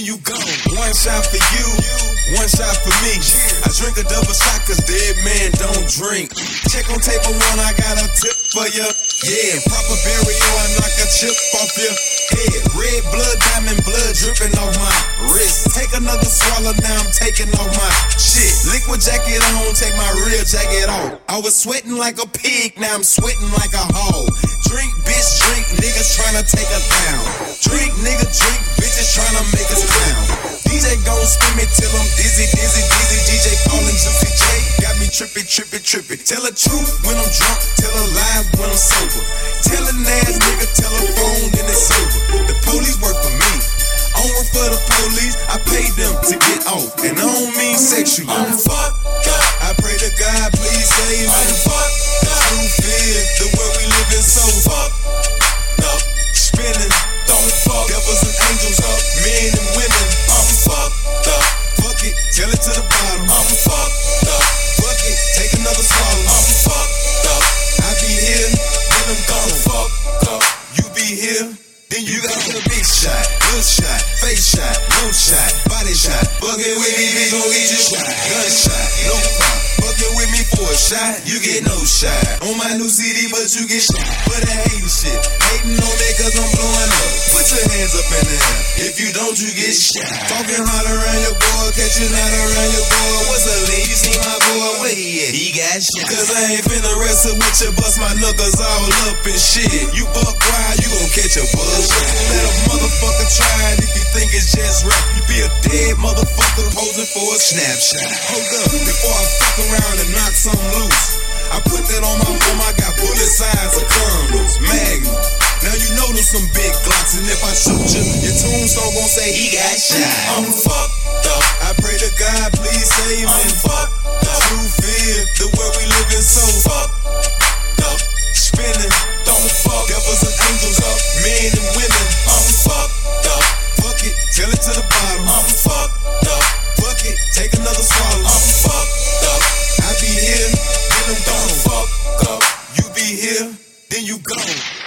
then you go. One shot for you, one shot for me. I drink a double shot cause dead man don't drink. Check on table one, I got a tip for ya. Yeah, proper burial, I knock a chip off your head. Red blood, diamond blood dripping off my wrist. Take another swallow, now I'm taking off my shit. Liquid jacket on, take my real jacket off. I was sweating like a pig, now I'm sweating like a hog. Drink, bitch, drink, niggas tryna take us Me till I'm dizzy, dizzy, dizzy. DJ callin' Juicy J, got me trippy, trippy, trippy. Tell the truth when I'm drunk, tell a lie when I'm sober. Tell an ass nigga, tell a phone and it's sober. The police work for me. I don't work for the police, I pay them to get off. And I don't mean sexually. I'm fucked Fuck it, to the bottom. I'm fucked up. Fuck it, take another swallow. I'm fucked up. I be here, then I'm gone. Fucked up. You be here. Then you got a big shot, little shot, face shot, no shot, body shot. Bucket with me, bitch, gon' get you shot. Gunshot, no pop. Bucket with me for a shot, you get no shot. On my new CD, but you get shot. But I hate shit. Hating you don't, you get shot. Talking hard around your boy, catching out around your boy. What's up, lead? You see my boy? Where he at? He got shot. Cause I ain't finna wrestle with you, bust my knuckles all up and shit. You buck wild, you gon' catch a buzz. Let a motherfucker try it if you think it's just rap. You be a dead motherfucker posing for a snapshot. Hold up, before I fuck around and knock some loose. I put that on my mom, I got bullet size of condoms, magnum. Now you know them some big glocks, and if I shoot you, your tombstone gon' say he got shot. I'm fucked up. I pray to God, please save me. I'm fucked up. Truth is, the world we live in so fucked up. Spinning, don't fuck. Devils and angels up, men and women. I'm fucked up. Fuck it, tell it to the bottom. I'm fucked up. Fuck it, take another swallow. I'm fucked up. I be here, then I'm gone. Fuck up. You be here, then you gone.